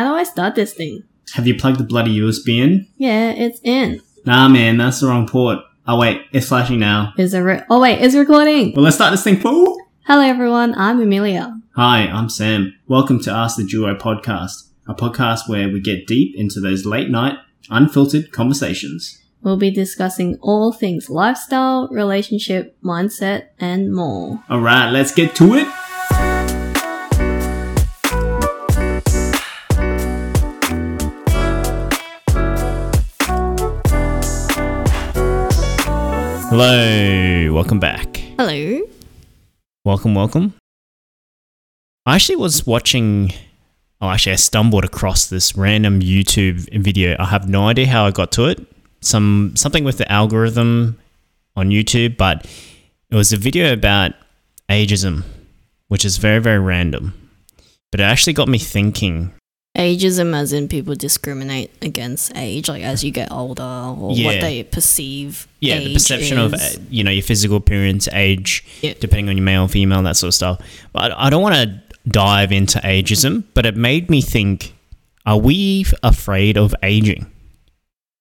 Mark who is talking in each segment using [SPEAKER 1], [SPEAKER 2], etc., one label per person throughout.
[SPEAKER 1] How do I start this thing?
[SPEAKER 2] Have you plugged the bloody USB in?
[SPEAKER 1] Yeah, it's in.
[SPEAKER 2] Nah, man, that's the wrong port. Oh, wait, it's flashing now.
[SPEAKER 1] Is it re- Oh wait, it's recording.
[SPEAKER 2] Well, let's start this thing, fool!
[SPEAKER 1] Hello everyone, I'm Amelia.
[SPEAKER 2] Hi, I'm Sam. Welcome to Ask the Duo podcast, a podcast where we get deep into those late night, unfiltered conversations.
[SPEAKER 1] We'll be discussing all things lifestyle, relationship, mindset, and more.
[SPEAKER 2] Alright, let's get to it! Hello, welcome back.
[SPEAKER 1] Hello.
[SPEAKER 2] Welcome, welcome. I actually was watching. Oh, actually, I stumbled across this random YouTube video. I have no idea how I got to it. Some something with the algorithm on YouTube, but it was a video about ageism, which is very very random. But it actually got me thinking.
[SPEAKER 1] Ageism, as in people discriminate against age, like as you get older, or
[SPEAKER 2] Yeah.
[SPEAKER 1] what they perceive.
[SPEAKER 2] Yeah, the perception of
[SPEAKER 1] is.
[SPEAKER 2] uh, you know your physical appearance, age,
[SPEAKER 1] Yeah.
[SPEAKER 2] depending on your male, or female, that sort of stuff. But I don't want to dive into ageism, but it made me think: Are we afraid of aging?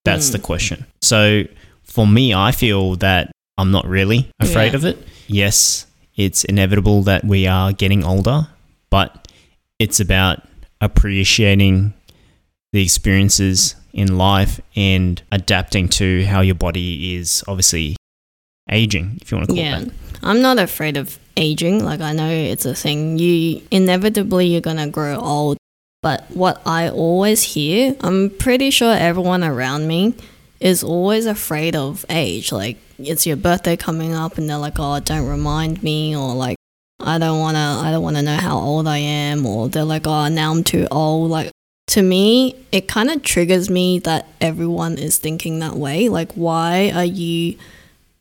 [SPEAKER 2] That's
[SPEAKER 1] Hmm.
[SPEAKER 2] the question. So for me, I feel that I'm not really afraid
[SPEAKER 1] Yeah.
[SPEAKER 2] of it. Yes, it's inevitable that we are getting older, but it's about appreciating the experiences in life and adapting to how your body is obviously aging, if you want to call
[SPEAKER 1] Yeah,
[SPEAKER 2] it that.
[SPEAKER 1] I'm not afraid of aging. Like I know it's a thing. You inevitably you're gonna grow old. But what I always hear, I'm pretty sure everyone around me is always afraid of age. Like it's your birthday coming up, and they're like, "Oh, don't remind me," or like, "I don't wanna, I don't wanna know how old I am," or they're like, "Oh, now I'm too old." Like to me, it kind of triggers me that everyone is thinking that way. Like, why are you?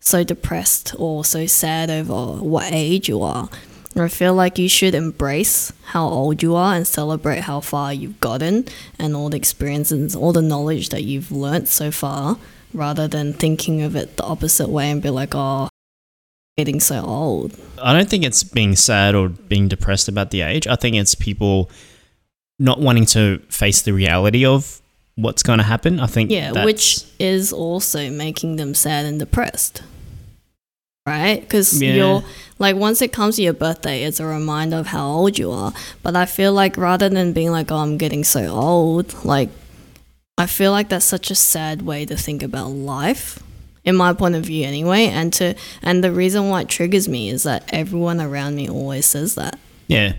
[SPEAKER 1] so depressed or so sad over what age you are. I feel like you should embrace how old you are and celebrate how far you've gotten and all the experiences, all the knowledge that you've learnt so far, rather than thinking of it the opposite way and be like, oh, getting so old.
[SPEAKER 2] I don't think it's being sad or being depressed about the age. I think it's people not wanting to face the reality of what's going to happen. I think
[SPEAKER 1] Yeah, which is also making them sad and depressed. Right? Because
[SPEAKER 2] Yeah.
[SPEAKER 1] you're like, once it comes to your birthday, it's a reminder of how old you are. But I feel like rather than being like, oh, I'm getting so old, like, I feel like that's such a sad way to think about life. In my point of view, anyway, and to and the reason why it triggers me is that everyone around me always says that.
[SPEAKER 2] Yeah,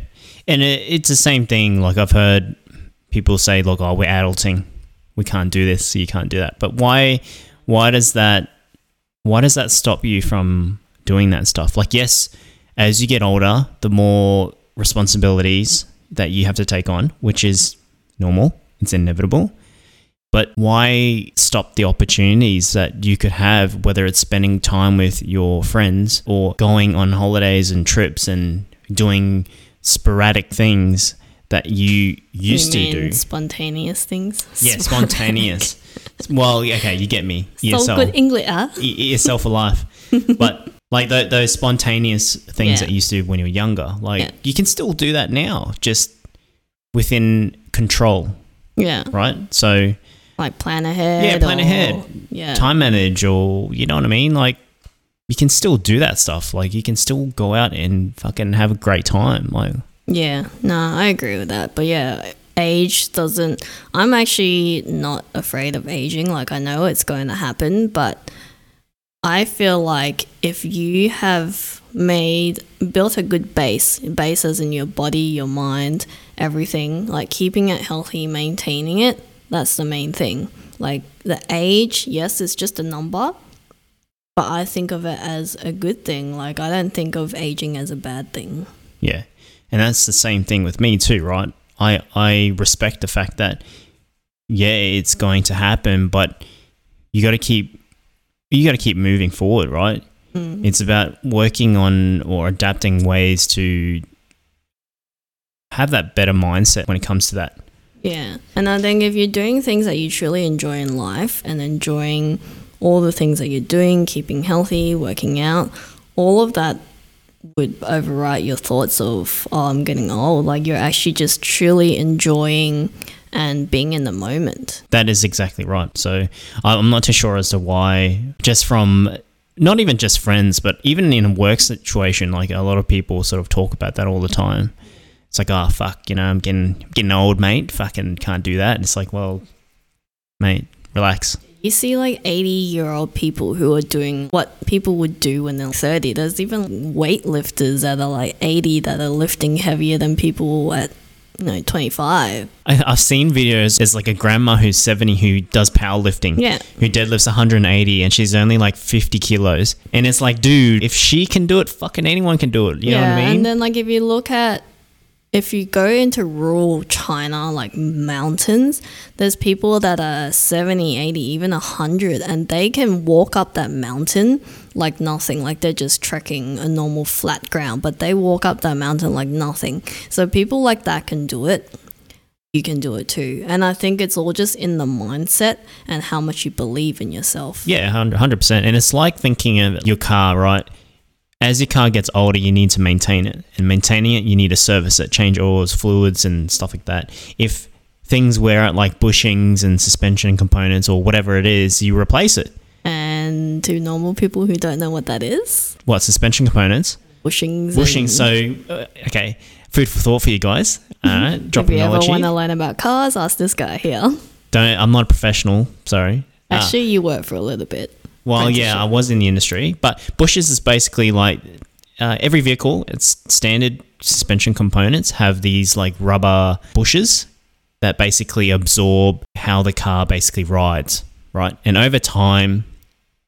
[SPEAKER 2] and it, it's the same thing. Like I've heard people say, "Look, oh, we're adulting. We can't do this, so you can't do that." But why? Why does that? Why does that stop you from doing that stuff? Like, yes, as you get older, the more responsibilities that you have to take on, which is normal. It's inevitable. But why stop the opportunities that you could have, whether it's spending time with your friends or going on holidays and trips and doing sporadic things that you used
[SPEAKER 1] You
[SPEAKER 2] to do?
[SPEAKER 1] Spontaneous things.
[SPEAKER 2] Yeah, spontaneous. well, okay, you get me.
[SPEAKER 1] So
[SPEAKER 2] Yourself,
[SPEAKER 1] good English,
[SPEAKER 2] y- yourself alive. but like tho- those spontaneous things
[SPEAKER 1] Yeah.
[SPEAKER 2] that you used to do when you were younger, like
[SPEAKER 1] Yeah.
[SPEAKER 2] you can still do that now, just within control,
[SPEAKER 1] Yeah.
[SPEAKER 2] right? So
[SPEAKER 1] like plan ahead.
[SPEAKER 2] Yeah, plan
[SPEAKER 1] or-
[SPEAKER 2] ahead.
[SPEAKER 1] Yeah.
[SPEAKER 2] time manage or you know what I mean? Like you can still do that stuff. Like you can still go out and fucking have a great time. Like
[SPEAKER 1] Yeah. No, I agree with that. But yeah, age doesn't. I'm actually not afraid of aging. Like I know it's going to happen, but I feel like if you have made built a good base, bases in your body, your mind, everything, like keeping it healthy, maintaining it, that's the main thing. Like the age, yes, it's just a number, but I think of it as a good thing. Like I don't think of aging as a bad thing.
[SPEAKER 2] Yeah. And that's the same thing with me too, right? I I respect the fact that yeah, it's going to happen, but you got to keep you got to keep moving forward, right?
[SPEAKER 1] Mm.
[SPEAKER 2] It's about working on or adapting ways to have that better mindset when it comes to that.
[SPEAKER 1] Yeah. And I think if you're doing things that you truly enjoy in life and enjoying all the things that you're doing, keeping healthy, working out, all of that would overwrite your thoughts of, oh, I'm getting old. Like you're actually just truly enjoying and being in the moment.
[SPEAKER 2] That is exactly right. So I'm not too sure as to why, just from not even just friends, but even in a work situation, like a lot of people sort of talk about that all the time. It's like, oh fuck, you know, I'm getting getting old, mate. Fucking can't do that. And it's like, well, mate, relax.
[SPEAKER 1] You see like 80 year old people who are doing what people would do when they're 30. There's even weightlifters that are like 80 that are lifting heavier than people at you know 25.
[SPEAKER 2] I, I've seen videos. There's like a grandma who's 70 who does powerlifting.
[SPEAKER 1] Yeah.
[SPEAKER 2] Who deadlifts 180 and she's only like 50 kilos. And it's like, dude, if she can do it, fucking anyone can do it. You know what I mean?
[SPEAKER 1] And then like if you look at if you go into rural China, like mountains, there's people that are 70, 80, even 100, and they can walk up that mountain like nothing. Like they're just trekking a normal flat ground, but they walk up that mountain like nothing. So people like that can do it. You can do it too. And I think it's all just in the mindset and how much you believe in yourself.
[SPEAKER 2] Yeah, 100%. And it's like thinking of your car, right? As your car gets older, you need to maintain it. And maintaining it, you need to service it, change oils, fluids, and stuff like that. If things wear out like bushings and suspension components or whatever it is, you replace it.
[SPEAKER 1] And to normal people who don't know what that is,
[SPEAKER 2] What, suspension components?
[SPEAKER 1] bushings.
[SPEAKER 2] Bushings. So, uh, okay, food for thought for you guys. All right, drop
[SPEAKER 1] if you ever want to learn about cars, ask this guy here.
[SPEAKER 2] Don't, I'm not a professional, sorry. Ah.
[SPEAKER 1] Actually, you work for a little bit.
[SPEAKER 2] Well, yeah, I was in the industry, but bushes is basically like uh, every vehicle. Its standard suspension components have these like rubber bushes that basically absorb how the car basically rides, right? And over time,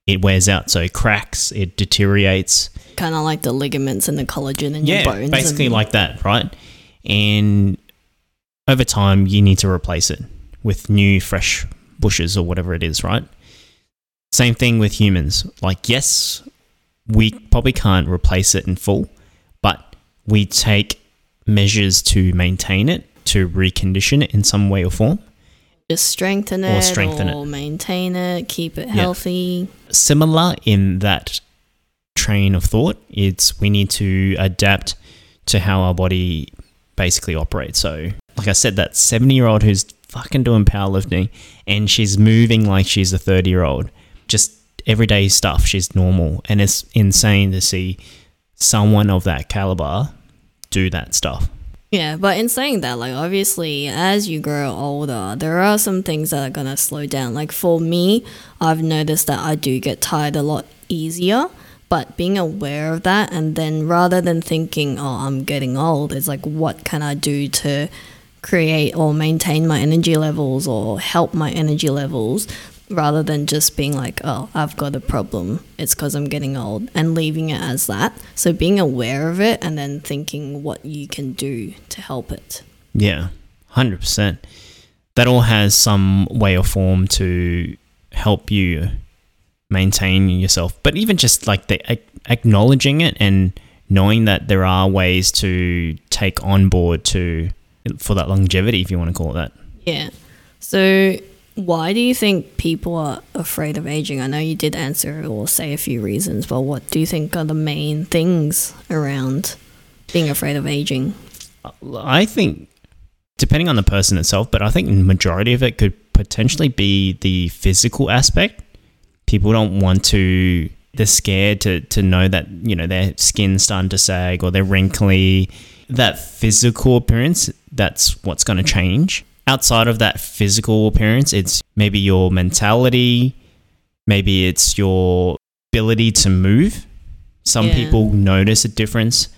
[SPEAKER 2] it wears out, so it cracks, it deteriorates.
[SPEAKER 1] Kind of like the ligaments and the collagen in your
[SPEAKER 2] Yeah,
[SPEAKER 1] bones.
[SPEAKER 2] basically
[SPEAKER 1] and-
[SPEAKER 2] like that, right? And over time, you need to replace it with new, fresh bushes or whatever it is, right? Same thing with humans. Like, yes, we probably can't replace it in full, but we take measures to maintain it, to recondition it in some way or form.
[SPEAKER 1] just strengthen it,
[SPEAKER 2] Or
[SPEAKER 1] it,
[SPEAKER 2] strengthen it.
[SPEAKER 1] or maintain it, keep it healthy.
[SPEAKER 2] Similar in that train of thought, it's we need to adapt to how our body basically operates. So, like I said, that 70 year old who's fucking doing powerlifting and she's moving like she's a 30 year old, just everyday stuff, she's normal. And it's insane to see someone of that caliber do that stuff.
[SPEAKER 1] Yeah, but in saying that, like obviously, as you grow older, there are some things that are gonna slow down. Like for me, I've noticed that I do get tired a lot easier. But being aware of that, and then rather than thinking, "Oh, I'm getting old," it's like, what can I do to create or maintain my energy levels or help my energy levels? Rather than just being like, oh, I've got a problem, it's because I'm getting old, and leaving it as that. So being aware of it and then thinking what you can do to help it.
[SPEAKER 2] Yeah, hundred percent. That all has some way or form to help you maintain yourself. But even just like the acknowledging it and knowing that there are ways to take on board to for that longevity, if you want to call it that.
[SPEAKER 1] Yeah. So why do you think people are afraid of aging? I know you did answer or say a few reasons, but what do you think are the main things around being afraid of aging?
[SPEAKER 2] I think, depending on the person itself, but I think the majority of it could potentially be the physical aspect. People don't want to, they're scared to, to know that, you know, their skin's starting to sag or they're wrinkly. That physical appearance, that's what's going to change. Outside of that physical appearance, it's maybe your mentality, maybe it's your ability to move. Some
[SPEAKER 1] Yeah.
[SPEAKER 2] people notice a difference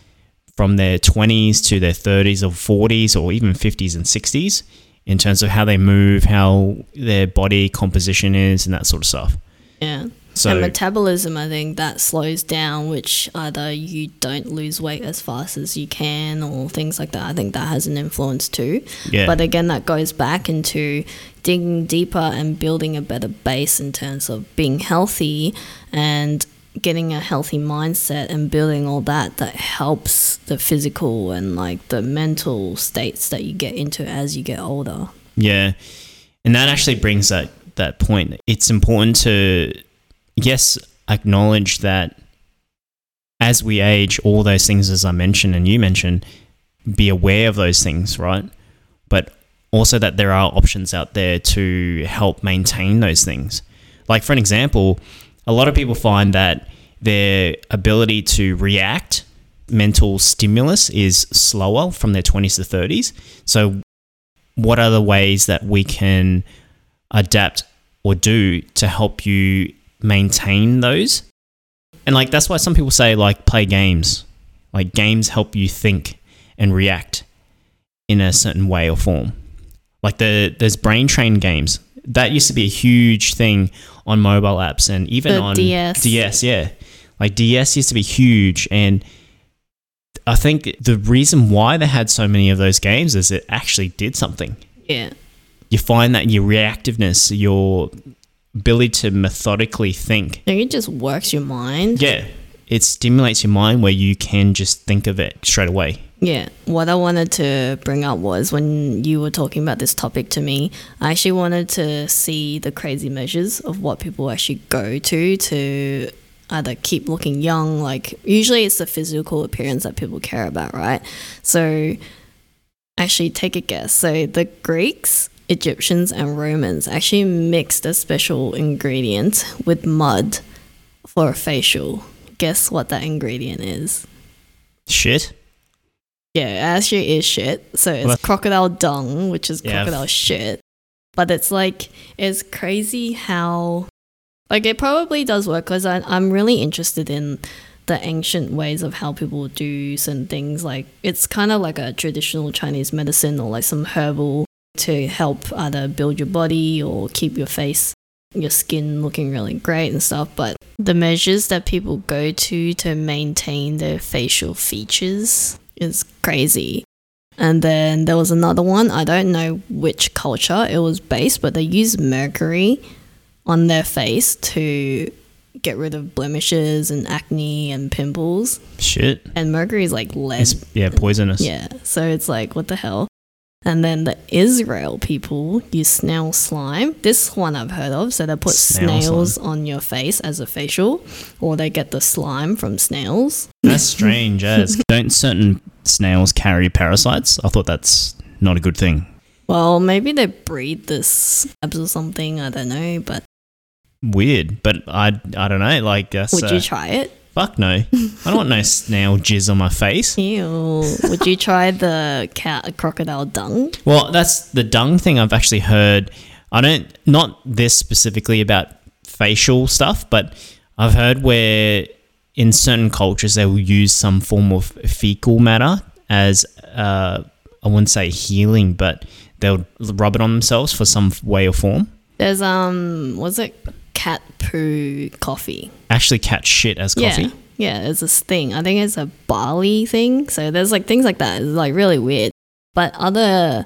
[SPEAKER 2] from their 20s to their 30s or 40s or even 50s and 60s in terms of how they move, how their body composition is, and that sort of stuff.
[SPEAKER 1] Yeah.
[SPEAKER 2] So,
[SPEAKER 1] and metabolism, I think that slows down, which either you don't lose weight as fast as you can or things like that. I think that has an influence too.
[SPEAKER 2] yeah.
[SPEAKER 1] But again, that goes back into digging deeper and building a better base in terms of being healthy and getting a healthy mindset and building all that that helps the physical and like the mental states that you get into as you get older.
[SPEAKER 2] Yeah. And that actually brings that that point. It's important to yes, acknowledge that as we age, all those things as I mentioned and you mentioned, be aware of those things, right? But also that there are options out there to help maintain those things. Like for an example, a lot of people find that their ability to react mental stimulus is slower from their 20s to 30s. So what are the ways that we can adapt or do to help you maintain those? And like that's why some people say like play games. Like games help you think and react in a certain way or form. Like the there's brain train games. That used to be a huge thing on mobile apps and even
[SPEAKER 1] The
[SPEAKER 2] on
[SPEAKER 1] DS.
[SPEAKER 2] DS, yeah. Like DS used to be huge and I think the reason why they had so many of those games is it actually did something.
[SPEAKER 1] Yeah.
[SPEAKER 2] You find that your reactiveness, your ability to methodically think,
[SPEAKER 1] it just works your mind.
[SPEAKER 2] yeah, it stimulates your mind where you can just think of it straight away.
[SPEAKER 1] Yeah, what I wanted to bring up was when you were talking about this topic to me, I actually wanted to see the crazy measures of what people actually go to to either keep looking young, like usually it's the physical appearance that people care about, right? So actually take a guess. So the Greeks, Egyptians and Romans actually mixed a special ingredient with mud for a facial. Guess what that ingredient is?
[SPEAKER 2] Shit.
[SPEAKER 1] Yeah, it actually is shit. So it's
[SPEAKER 2] Well,
[SPEAKER 1] crocodile dung, which is
[SPEAKER 2] Yeah.
[SPEAKER 1] crocodile shit. But it's like, it's crazy how, like, it probably does work because I'm really interested in the ancient ways of how people do certain things. Like, it's kind of like a traditional Chinese medicine or like some herbal to help either build your body or keep your face, your skin looking really great and stuff. But the measures that people go to to maintain their facial features is crazy. And then there was another one, I don't know which culture it was based, but they used mercury on their face to get rid of blemishes and acne and pimples.
[SPEAKER 2] Shit.
[SPEAKER 1] And mercury is like lead.
[SPEAKER 2] It's yeah, poisonous.
[SPEAKER 1] Yeah, so it's like, what the hell? And then the Israel people use snail slime. This one I've heard of. So they put
[SPEAKER 2] Snail
[SPEAKER 1] snails on your face as a facial, or they get the slime from snails.
[SPEAKER 2] That's strange as don't certain snails carry parasites? I thought that's not a good thing.
[SPEAKER 1] Well, maybe they breed the scabs or something. I don't know, but
[SPEAKER 2] Weird, but I I don't know. Like that's
[SPEAKER 1] would
[SPEAKER 2] uh,
[SPEAKER 1] you try it?
[SPEAKER 2] Fuck no. I don't want no snail jizz on my face.
[SPEAKER 1] Ew. would you try the cat crocodile dung?
[SPEAKER 2] Well, that's the dung thing I've actually heard. I don't not this specifically about facial stuff, but I've heard where in certain cultures they will use some form of fecal matter as uh, I wouldn't say healing, but they'll rub it on themselves for some way or form.
[SPEAKER 1] There's um, was it cat poo coffee?
[SPEAKER 2] Actually, cat shit as coffee.
[SPEAKER 1] Yeah, yeah. There's this thing. I think it's a Bali thing. So there's like things like that. It's like really weird. But other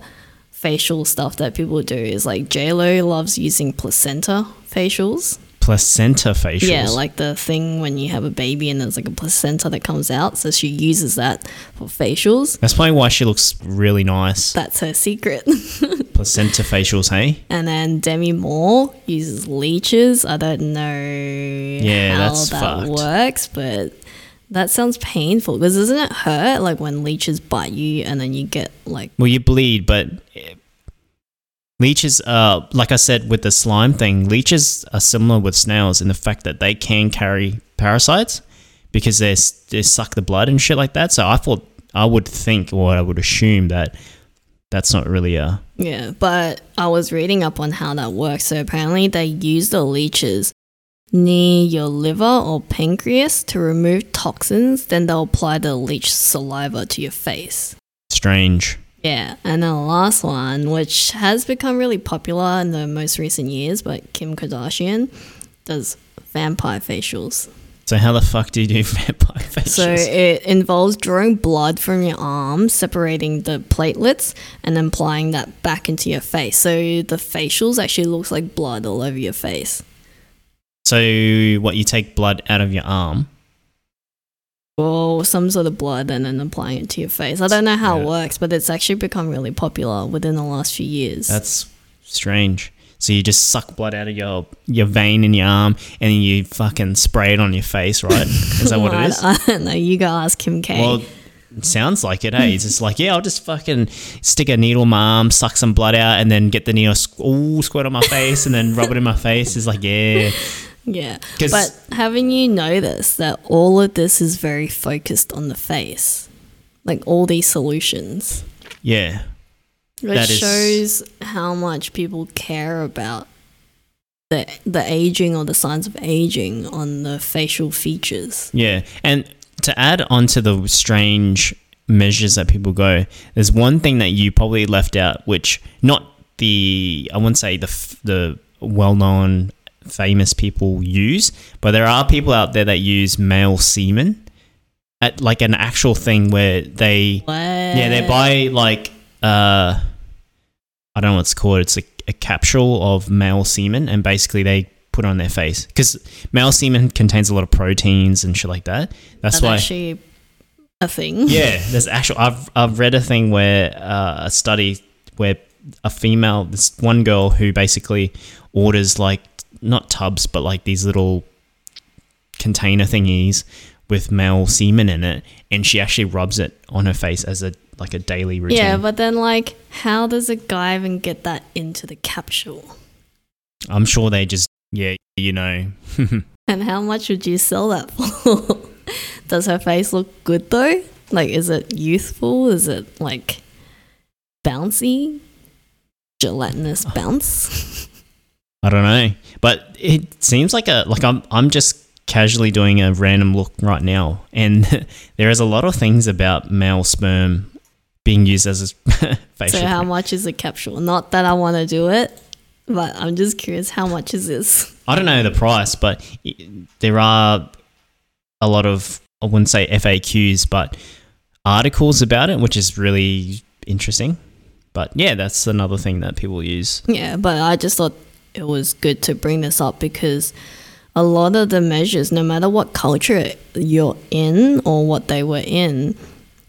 [SPEAKER 1] facial stuff that people do is like J Lo loves using placenta facials.
[SPEAKER 2] Placenta facials.
[SPEAKER 1] Yeah, like the thing when you have a baby and there's like a placenta that comes out. So she uses that for facials.
[SPEAKER 2] that's probably why she looks really nice.
[SPEAKER 1] That's her secret.
[SPEAKER 2] Placenta facials, hey?
[SPEAKER 1] and then Demi Moore uses leeches. I don't know
[SPEAKER 2] Yeah,
[SPEAKER 1] how
[SPEAKER 2] that's
[SPEAKER 1] that
[SPEAKER 2] fucked.
[SPEAKER 1] works, but that sounds painful because doesn't it hurt like when leeches bite you and then you get like
[SPEAKER 2] Well, you bleed, but leeches, uh, like I said with the slime thing, leeches are similar with snails in the fact that they can carry parasites because they they suck the blood and shit like that. So I thought I would think or I would assume that that's not really a
[SPEAKER 1] Yeah, but I was reading up on how that works. So apparently they use the leeches near your liver or pancreas to remove toxins, then they'll apply the leech saliva to your face.
[SPEAKER 2] strange.
[SPEAKER 1] Yeah, and the last one, which has become really popular in the most recent years, but Kim Kardashian does vampire facials.
[SPEAKER 2] So how the fuck do you do vampire facials?
[SPEAKER 1] So it involves drawing blood from your arm, separating the platelets, and then applying that back into your face. So the facials actually looks like blood all over your face.
[SPEAKER 2] So what you take blood out of your arm?
[SPEAKER 1] Or some sort of blood and then applying it to your face. I don't know how
[SPEAKER 2] Yeah.
[SPEAKER 1] it works, but it's actually become really popular within the last few years.
[SPEAKER 2] That's strange. So you just suck blood out of your your vein in your arm and you fucking spray it on your face, right? Is that what it is?
[SPEAKER 1] I don't know. You go ask Kim K.
[SPEAKER 2] Well, sounds like it. Hey, it's just like yeah, I'll just fucking stick a needle in my arm, suck some blood out, and then get the needle all squirt on my face, and then rub it in my face. It's like yeah,
[SPEAKER 1] Yeah. But haven't you noticed that all of this is very focused on the face? Like all these solutions.
[SPEAKER 2] yeah,
[SPEAKER 1] Which
[SPEAKER 2] That is-
[SPEAKER 1] shows how much people care about the the aging or the signs of aging on the facial features.
[SPEAKER 2] yeah. And to add on to the strange measures that people go, there's one thing that you probably left out, which not the I wouldn't say the the well known famous people use, but there are people out there that use male semen at like an actual thing where they
[SPEAKER 1] What?
[SPEAKER 2] yeah they buy like uh I don't know what it's called. It's a, a capsule of male semen, and basically they put it on their face because male semen contains a lot of proteins and shit like that. That's
[SPEAKER 1] That's
[SPEAKER 2] why.
[SPEAKER 1] actually a thing.
[SPEAKER 2] Yeah, there's actual. I've I've read a thing where uh, a study where a female, this one girl who basically orders like not tubs but like these little container thingies with male semen in it, and she actually rubs it on her face as a like a daily routine.
[SPEAKER 1] Yeah, but then like how does a guy even get that into the capsule?
[SPEAKER 2] I'm sure they just yeah, you know.
[SPEAKER 1] And how much would you sell that for? Does her face look good though? Like, is it youthful? Is it like bouncy? Gelatinous oh. bounce?
[SPEAKER 2] I don't know, but it seems like a like I'm I'm just casually doing a random look right now, and there is a lot of things about male sperm being used as a facial.
[SPEAKER 1] so, how much is a capsule? Not that I want to do it, but I'm just curious how much is this?
[SPEAKER 2] I don't know the price, but there are a lot of I wouldn't say FAQs, but articles about it, which is really interesting. But yeah, that's another thing that people use.
[SPEAKER 1] Yeah, but I just thought it was good to bring this up because a lot of the measures, no matter what culture you're in or what they were in,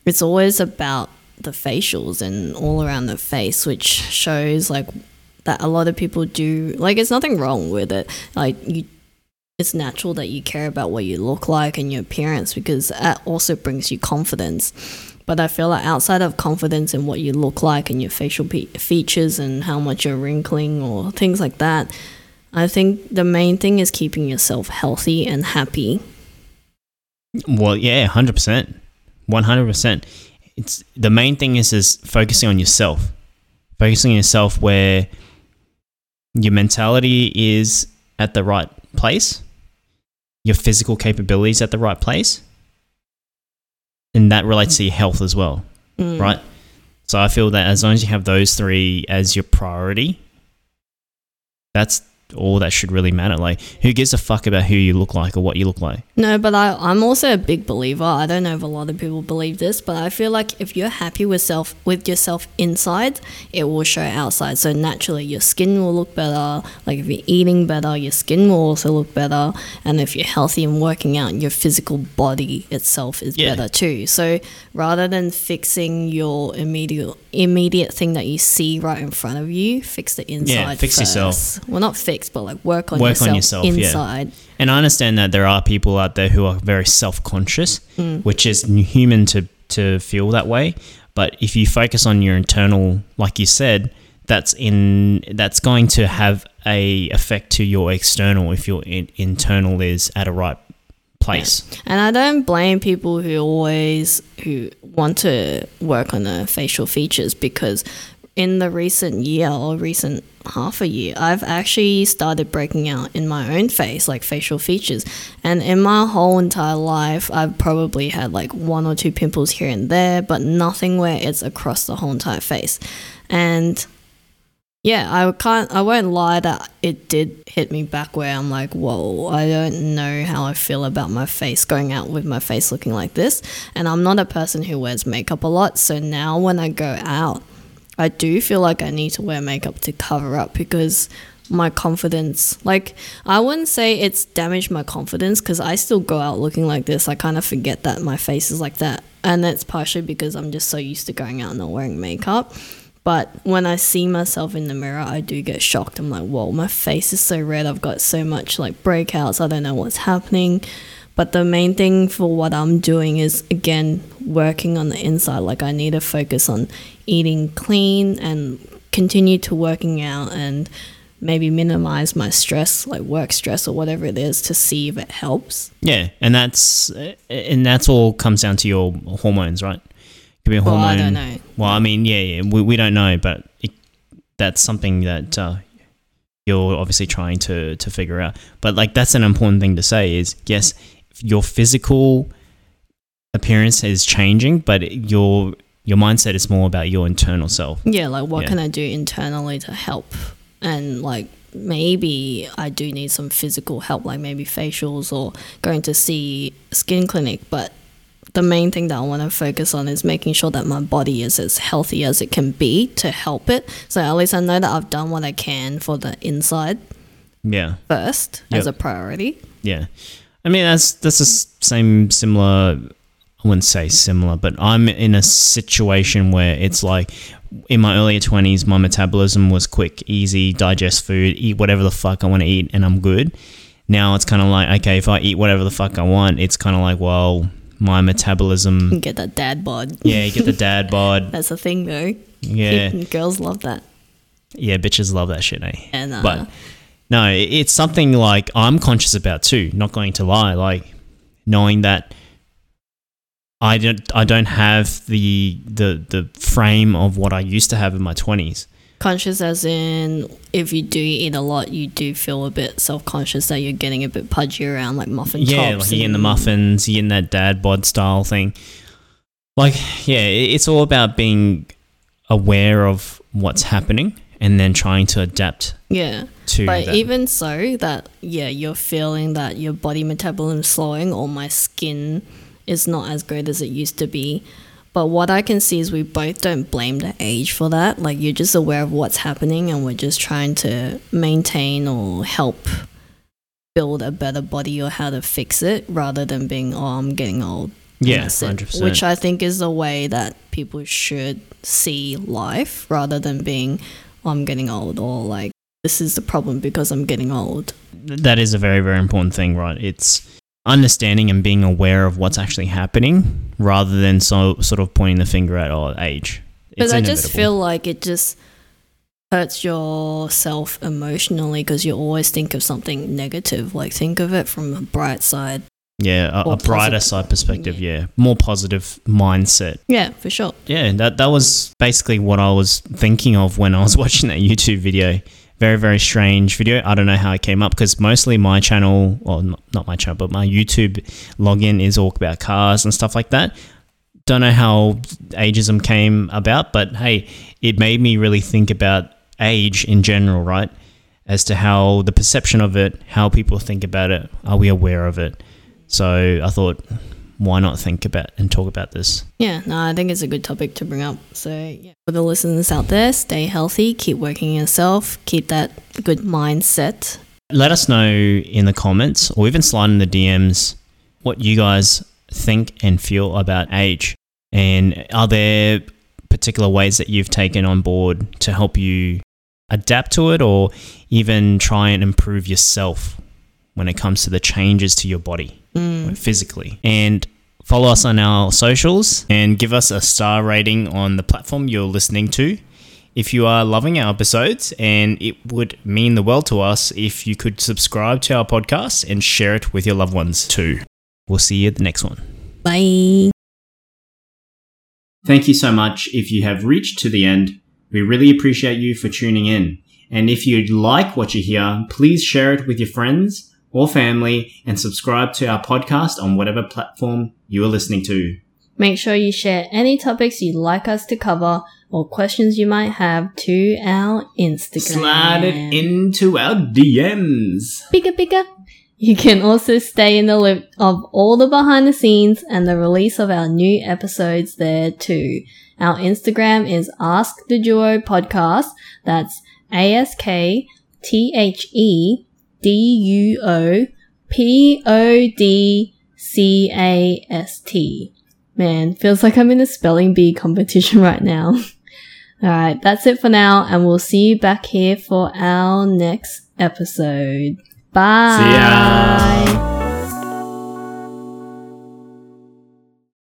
[SPEAKER 1] it's always about the facials and all around the face, which shows like that a lot of people do. Like, it's nothing wrong with it. Like, you. It's natural that you care about what you look like and your appearance because that also brings you confidence. But I feel like outside of confidence in what you look like and your facial pe- features and how much you're wrinkling or things like that, I think the main thing is keeping yourself healthy and happy.
[SPEAKER 2] Well, yeah, hundred percent, one hundred percent. It's the main thing is is focusing on yourself, focusing on yourself where your mentality is at the right place, your physical capabilities at the right place, and that relates to your health as well,
[SPEAKER 1] Mm.
[SPEAKER 2] right? So I feel that as long as you have those three as your priority, that's all that should really matter. Like, who gives a fuck about who you look like or what you look like?
[SPEAKER 1] No, but I, I'm also a big believer. I don't know if a lot of people believe this, but I feel like if you're happy with self with yourself inside, it will show outside. So naturally, your skin will look better. Like if you're eating better, your skin will also look better. And if you're healthy and working out, your physical body itself is
[SPEAKER 2] Yeah.
[SPEAKER 1] better too. So rather than fixing your immediate immediate thing that you see right in front of you, fix the inside.
[SPEAKER 2] Yeah, fix yourself.
[SPEAKER 1] first. Well, not fix, but like work on
[SPEAKER 2] Work
[SPEAKER 1] yourself
[SPEAKER 2] on yourself, yeah. And I understand that there are people out there who are very self conscious,
[SPEAKER 1] Mm.
[SPEAKER 2] which is human to, to feel that way. But if you focus on your internal, like you said, that's in that's going to have a effect to your external if your in, internal is at a right place.
[SPEAKER 1] And I don't blame people who always who want to work on their facial features because in the recent year or recent half a year, I've actually started breaking out in my own face, like facial features. And in my whole entire life, I've probably had like one or two pimples here and there, but nothing where it's across the whole entire face. And yeah, I can't. I won't lie that it did hit me back where I'm like, whoa, I don't know how I feel about my face going out with my face looking like this. And I'm not a person who wears makeup a lot, so now when I go out, I do feel like I need to wear makeup to cover up because my confidence, like, I wouldn't say it's damaged my confidence because I still go out looking like this. I kind of forget that my face is like that. And that's partially because I'm just so used to going out and not wearing makeup. But when I see myself in the mirror, I do get shocked. I'm like, whoa, my face is so red. I've got so much like breakouts. I don't know what's happening. But the main thing for what I'm doing is again working on the inside. Like I need to focus on eating clean and continue to working out and maybe minimize my stress, like work stress or whatever it is, to see if it helps.
[SPEAKER 2] Yeah, and that's and that's all comes down to your hormones, right? Could be a hormone Well.
[SPEAKER 1] I don't know.
[SPEAKER 2] Well, I mean, yeah, yeah, we, we don't know, but it, that's something that uh, you're obviously trying to to figure out. But like, that's an important thing to say is yes, your physical appearance is changing, but your your mindset is more about your internal self.
[SPEAKER 1] Yeah, like what
[SPEAKER 2] Yeah.
[SPEAKER 1] can I do internally to help? And like maybe I do need some physical help, like maybe facials or going to see skin clinic. But the main thing that I want to focus on is making sure that my body is as healthy as it can be to help it. So at least I know that I've done what I can for the inside
[SPEAKER 2] Yeah,
[SPEAKER 1] first as a priority.
[SPEAKER 2] yeah. I mean, that's that's the same similar. I wouldn't say similar, but I'm in a situation where it's like in my earlier 20s, my metabolism was quick, easy, digest food, eat whatever the fuck I want to eat, and I'm good. Now it's kind of like, okay, if I eat whatever the fuck I want, it's kind of like, well, my metabolism.
[SPEAKER 1] You get that dad bod.
[SPEAKER 2] Yeah, you get the dad bod.
[SPEAKER 1] That's a thing though.
[SPEAKER 2] Yeah,
[SPEAKER 1] Girls love that.
[SPEAKER 2] yeah, bitches love that shit, eh?
[SPEAKER 1] And uh,
[SPEAKER 2] But no, it's something like I'm conscious about too. Not going to lie, like knowing that I don't, I don't have the the the frame of what I used to have in my twenties.
[SPEAKER 1] Conscious as in if you do eat a lot, you do feel a bit self conscious that you're getting a bit pudgy around like muffin
[SPEAKER 2] Yeah,
[SPEAKER 1] tops.
[SPEAKER 2] Yeah, like you're the muffins, you're that dad bod style thing. Like, yeah, it's all about being aware of what's happening and then trying to adapt
[SPEAKER 1] Yeah.
[SPEAKER 2] to
[SPEAKER 1] But
[SPEAKER 2] that.
[SPEAKER 1] even so, that yeah, you're feeling that your body metabolism is slowing or my skin is not as great as it used to be. But what I can see is we both don't blame the age for that. Like you're just aware of what's happening and we're just trying to maintain or help build a better body or how to fix it rather than being, oh, I'm getting old.
[SPEAKER 2] yeah.
[SPEAKER 1] Which I think is the way that people should see life rather than being, oh, I'm getting old or like, this is the problem because I'm getting old.
[SPEAKER 2] that is a very very important thing right it's understanding and being aware of what's actually happening rather than so sort of pointing the finger at oh age It's
[SPEAKER 1] I just feel like it just hurts yourself emotionally because you always think of something negative. Like, think of it from a bright side.
[SPEAKER 2] Yeah a, a brighter
[SPEAKER 1] positive.
[SPEAKER 2] side perspective yeah more positive mindset
[SPEAKER 1] Yeah, for sure.
[SPEAKER 2] yeah that that was basically what i was thinking of when i was watching that youtube video very very strange video i don't know how it came up because mostly my channel well not, not my channel but my youtube login is all about cars and stuff like that don't know how ageism came about, but hey, it made me really think about age in general, right? As to how the perception of it, how people think about it, are we aware of it? So I thought, why not think about and talk about this?
[SPEAKER 1] Yeah, no, I think it's a good topic to bring up. So, yeah, for the listeners out there, stay healthy, keep working yourself, keep that good mindset.
[SPEAKER 2] Let us know in the comments or even slide in the DMs what you guys think and feel about age. And are there particular ways that you've taken on board to help you adapt to it or even try and improve yourself when it comes to the changes to your body
[SPEAKER 1] Mm.
[SPEAKER 2] physically? And follow us on our socials and give us a star rating on the platform you're listening to if you are loving our episodes, and it would mean the world to us if you could subscribe to our podcast and share it with your loved ones too. We'll see you at the next one.
[SPEAKER 1] Bye.
[SPEAKER 2] Thank you so much if you have reached to the end. We really appreciate you for tuning in. And if you like what you hear, please share it with your friends or family and subscribe to our podcast on whatever platform you are listening to.
[SPEAKER 1] Make sure you share any topics you'd like us to cover or questions you might have to our Instagram.
[SPEAKER 2] Slide it into our DMs.
[SPEAKER 1] Bigger, bigger. You can also stay in the loop of all the behind the scenes and the release of our new episodes there too. Our Instagram is Ask the Duo Podcast. That's A S K T H E D U O P O D C A S T. Man, feels like I'm in a spelling bee competition right now. Alright, that's it for now, and we'll see you back here for our next episode. Bye.